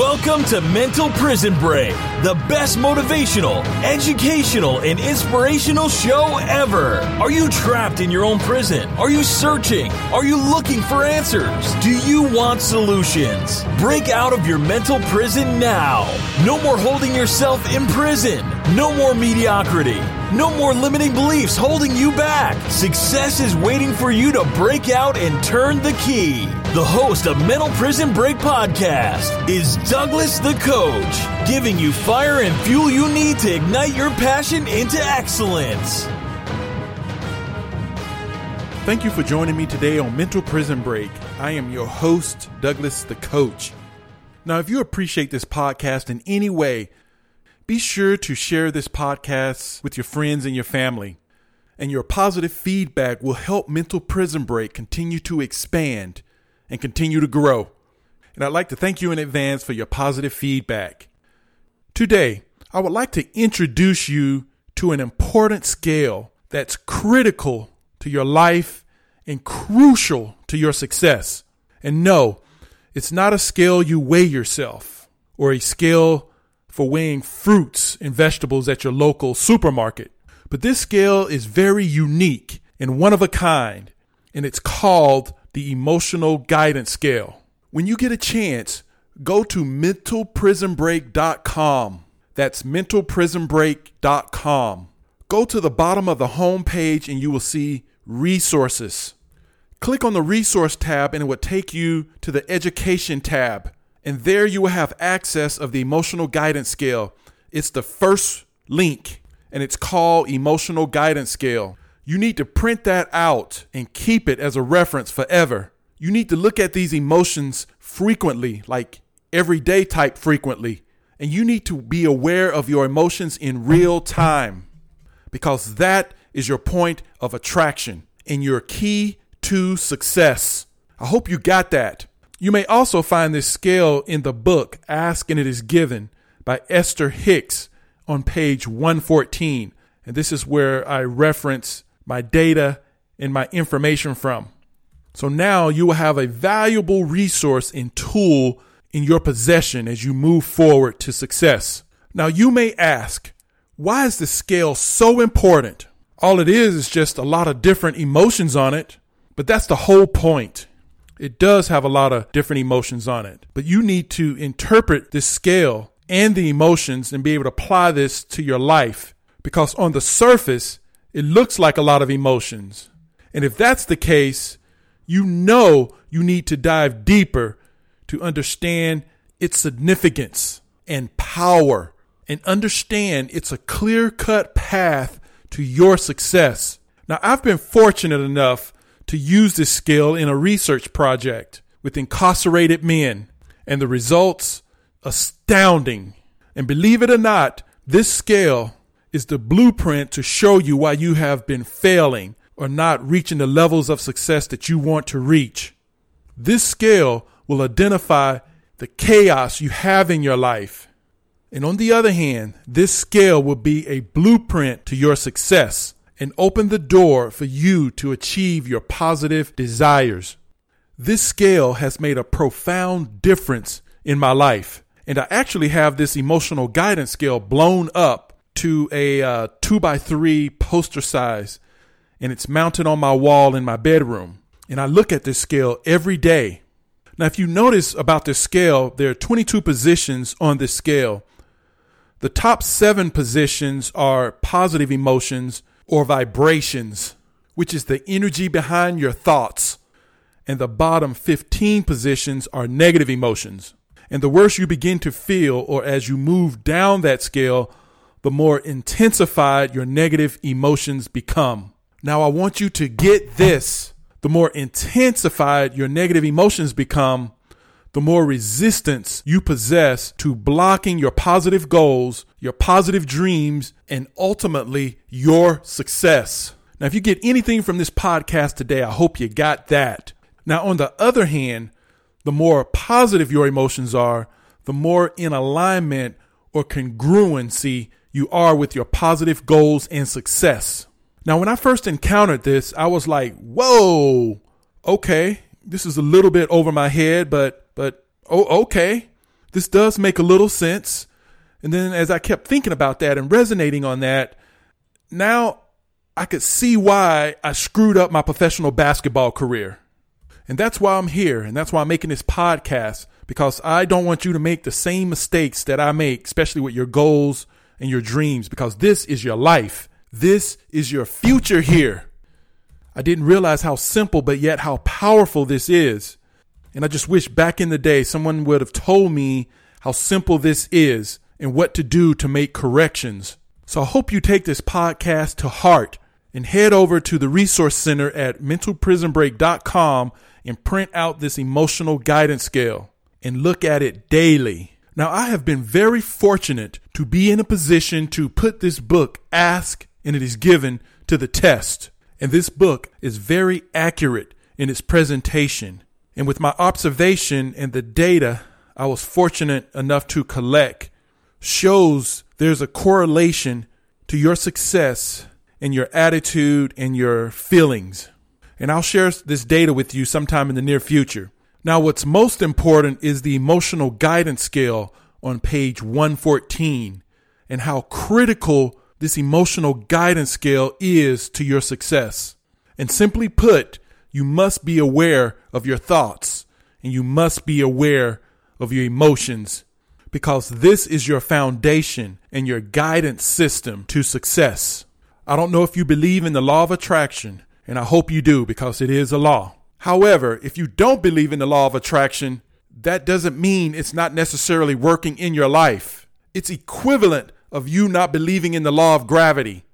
Welcome to Mental Prison Break, the best motivational, educational, and inspirational show ever. Are you trapped in your own prison? Are you searching? Are you looking for answers? Do you want solutions? Break out of your mental prison now. No more holding yourself in prison. No more mediocrity. No more limiting beliefs holding you back. Success is waiting for you to break out and turn the key. The host of Mental Prison Break podcast is Douglas the Coach, giving you fire and fuel you need to ignite your passion into excellence. Thank you for joining me today on Mental Prison Break. I am your host, Douglas the Coach. Now, if you appreciate this podcast in any way, be sure to share this podcast with your friends and your family. And your positive feedback will help Mental Prison Break continue to expand and continue to grow. And I'd like to thank you in advance for your positive feedback. Today, I would like to introduce you to an important scale that's critical to your life and crucial to your success. And no, it's not a scale you weigh yourself or a scale for weighing fruits and vegetables at your local supermarket. But this scale is very unique and one of a kind, and it's called the emotional guidance scale. When you get a chance, go to mentalprisonbreak.com. That's mentalprisonbreak.com. Go to the bottom of the home page and you will see resources. Click on the resource tab and it will take you to the education tab. And there you will have access of the emotional guidance scale. It's the first link and it's called emotional guidance scale. You need to print that out and keep it as a reference forever. You need to look at these emotions frequently, like everyday type frequently. And you need to be aware of your emotions in real time because that is your point of attraction and your key to success. I hope you got that. You may also find this scale in the book Ask and It Is Given by Esther Hicks on page 114. And this is where I reference my data, and my information from. So now you will have a valuable resource and tool in your possession as you move forward to success. Now you may ask, why is the scale so important? All it is is just a lot of different emotions on it, but that's the whole point. It does have a lot of different emotions on it, but you need to interpret this scale and the emotions and be able to apply this to your life because on the surface, it looks like a lot of emotions. And if that's the case, you know you need to dive deeper to understand its significance and power and understand it's a clear cut path to your success. Now, I've been fortunate enough to use this skill in a research project with incarcerated men, and the results astounding. And believe it or not, this scale is the blueprint to show you why you have been failing or not reaching the levels of success that you want to reach. This scale will identify the chaos you have in your life. And on the other hand, this scale will be a blueprint to your success and open the door for you to achieve your positive desires. This scale has made a profound difference in my life. And I actually have this emotional guidance scale blown up to a uh, two by three poster size, and it's mounted on my wall in my bedroom. And I look at this scale every day. Now, if you notice about this scale, there are 22 positions on this scale. The top seven positions are positive emotions or vibrations, which is the energy behind your thoughts. And the bottom 15 positions are negative emotions. And the worse you begin to feel, or as you move down that scale, the more intensified your negative emotions become. Now, I want you to get this. The more intensified your negative emotions become, the more resistance you possess to blocking your positive goals, your positive dreams, and ultimately your success. Now, if you get anything from this podcast today, I hope you got that. Now, on the other hand, the more positive your emotions are, the more in alignment or congruency you are with your positive goals and success. Now, when I first encountered this, I was like, whoa, okay, this is a little bit over my head, but, but, oh, okay. this does make a little sense. And then as I kept thinking about that and resonating on that, now I could see why I screwed up my professional basketball career. And that's why I'm here. And that's why I'm making this podcast because I don't want you to make the same mistakes that I make, especially with your goals and your dreams, because this is your life. This is your future here. I didn't realize how simple, but yet how powerful this is. And I just wish back in the day someone would have told me how simple this is and what to do to make corrections. So I hope you take this podcast to heart and head over to the resource center at mentalprisonbreak.com and print out this emotional guidance scale and look at it daily. Now, I have been very fortunate to be in a position to put this book, Ask and It Is Given, to the test. And this book is very accurate in its presentation. And with my observation and the data I was fortunate enough to collect, shows there's a correlation to your success and your attitude and your feelings. And I'll share this data with you sometime in the near future. Now, what's most important is the emotional guidance scale on page 114 and how critical this emotional guidance scale is to your success. And simply put, you must be aware of your thoughts and you must be aware of your emotions because this is your foundation and your guidance system to success. I don't know if you believe in the law of attraction, and I hope you do because it is a law. However, if you don't believe in the law of attraction, that doesn't mean it's not necessarily working in your life. It's equivalent of you not believing in the law of gravity.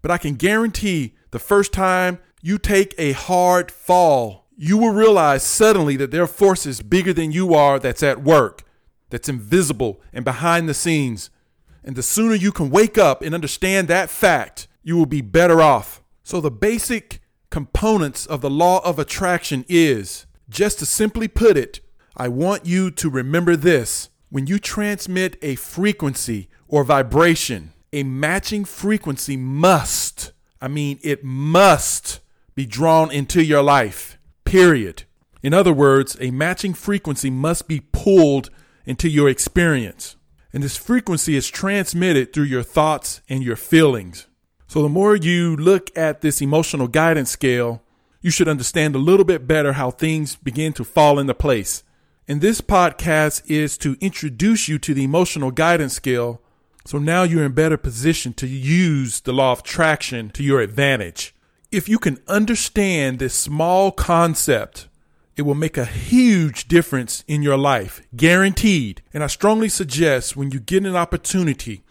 But I can guarantee the first time you take a hard fall, you will realize suddenly that there are forces bigger than you are that's at work, that's invisible and behind the scenes. And the sooner you can wake up and understand that fact, you will be better off. So the basic components of the law of attraction is, just to simply put it, I want you to remember this. When you transmit a frequency or vibration, a matching frequency must, I mean, it must be drawn into your life, period. In other words, a matching frequency must be pulled into your experience. And this frequency is transmitted through your thoughts and your feelings. So the more you look at this emotional guidance scale, you should understand a little bit better how things begin to fall into place. And this podcast is to introduce you to the emotional guidance scale. So now you're in better position to use the law of attraction to your advantage. If you can understand this small concept, it will make a huge difference in your life, guaranteed. And I strongly suggest when you get an opportunity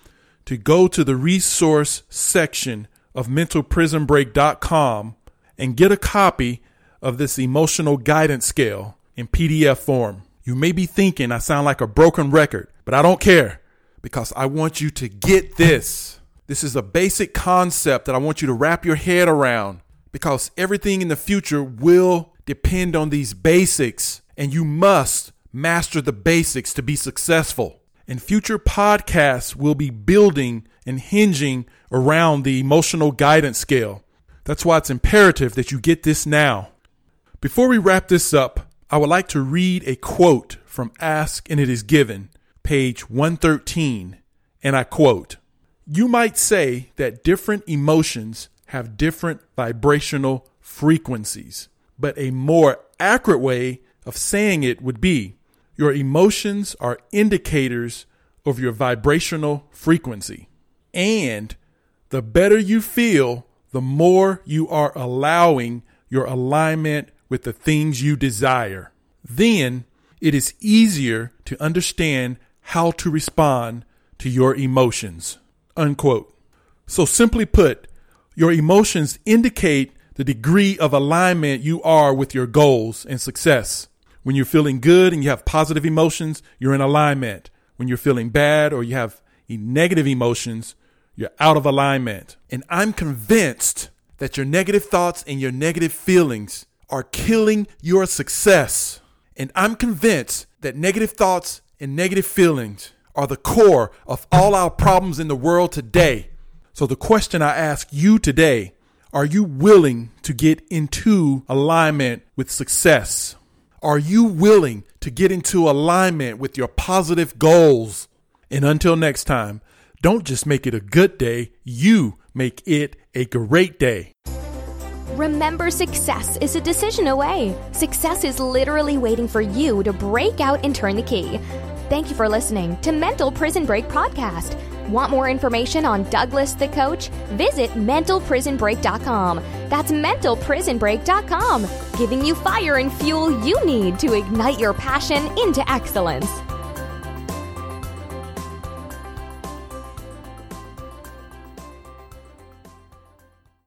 to go to the resource section of mentalprisonbreak.com and get a copy of this emotional guidance scale in PDF form. You may be thinking I sound like a broken record, but I don't care because I want you to get this. This is a basic concept that I want you to wrap your head around because everything in the future will depend on these basics and you must master the basics to be successful and future podcasts will be building and hinging around the emotional guidance scale. That's why it's imperative that you get this now. Before we wrap this up, I would like to read a quote from Ask and It Is Given, page 113, and I quote You might say that different emotions have different vibrational frequencies, but a more accurate way of saying it would be your emotions are indicators of your vibrational frequency. And the better you feel, the more you are allowing your alignment with the things you desire. Then it is easier to understand how to respond to your emotions. Unquote. So simply put, your emotions indicate the degree of alignment you are with your goals and success. When you're feeling good and you have positive emotions, you're in alignment. When you're feeling bad or you have negative emotions, you're out of alignment. And I'm convinced that your negative thoughts and your negative feelings are killing your success. And I'm convinced that negative thoughts and negative feelings are the core of all our problems in the world today. So, the question I ask you today are you willing to get into alignment with success? Are you willing to get into alignment with your positive goals? And until next time, don't just make it a good day, you make it a great day. Remember, success is a decision away. Success is literally waiting for you to break out and turn the key. Thank you for listening to Mental Prison Break Podcast. Want more information on Douglas the Coach? Visit mentalprisonbreak.com. That's mentalprisonbreak.com, giving you fire and fuel you need to ignite your passion into excellence.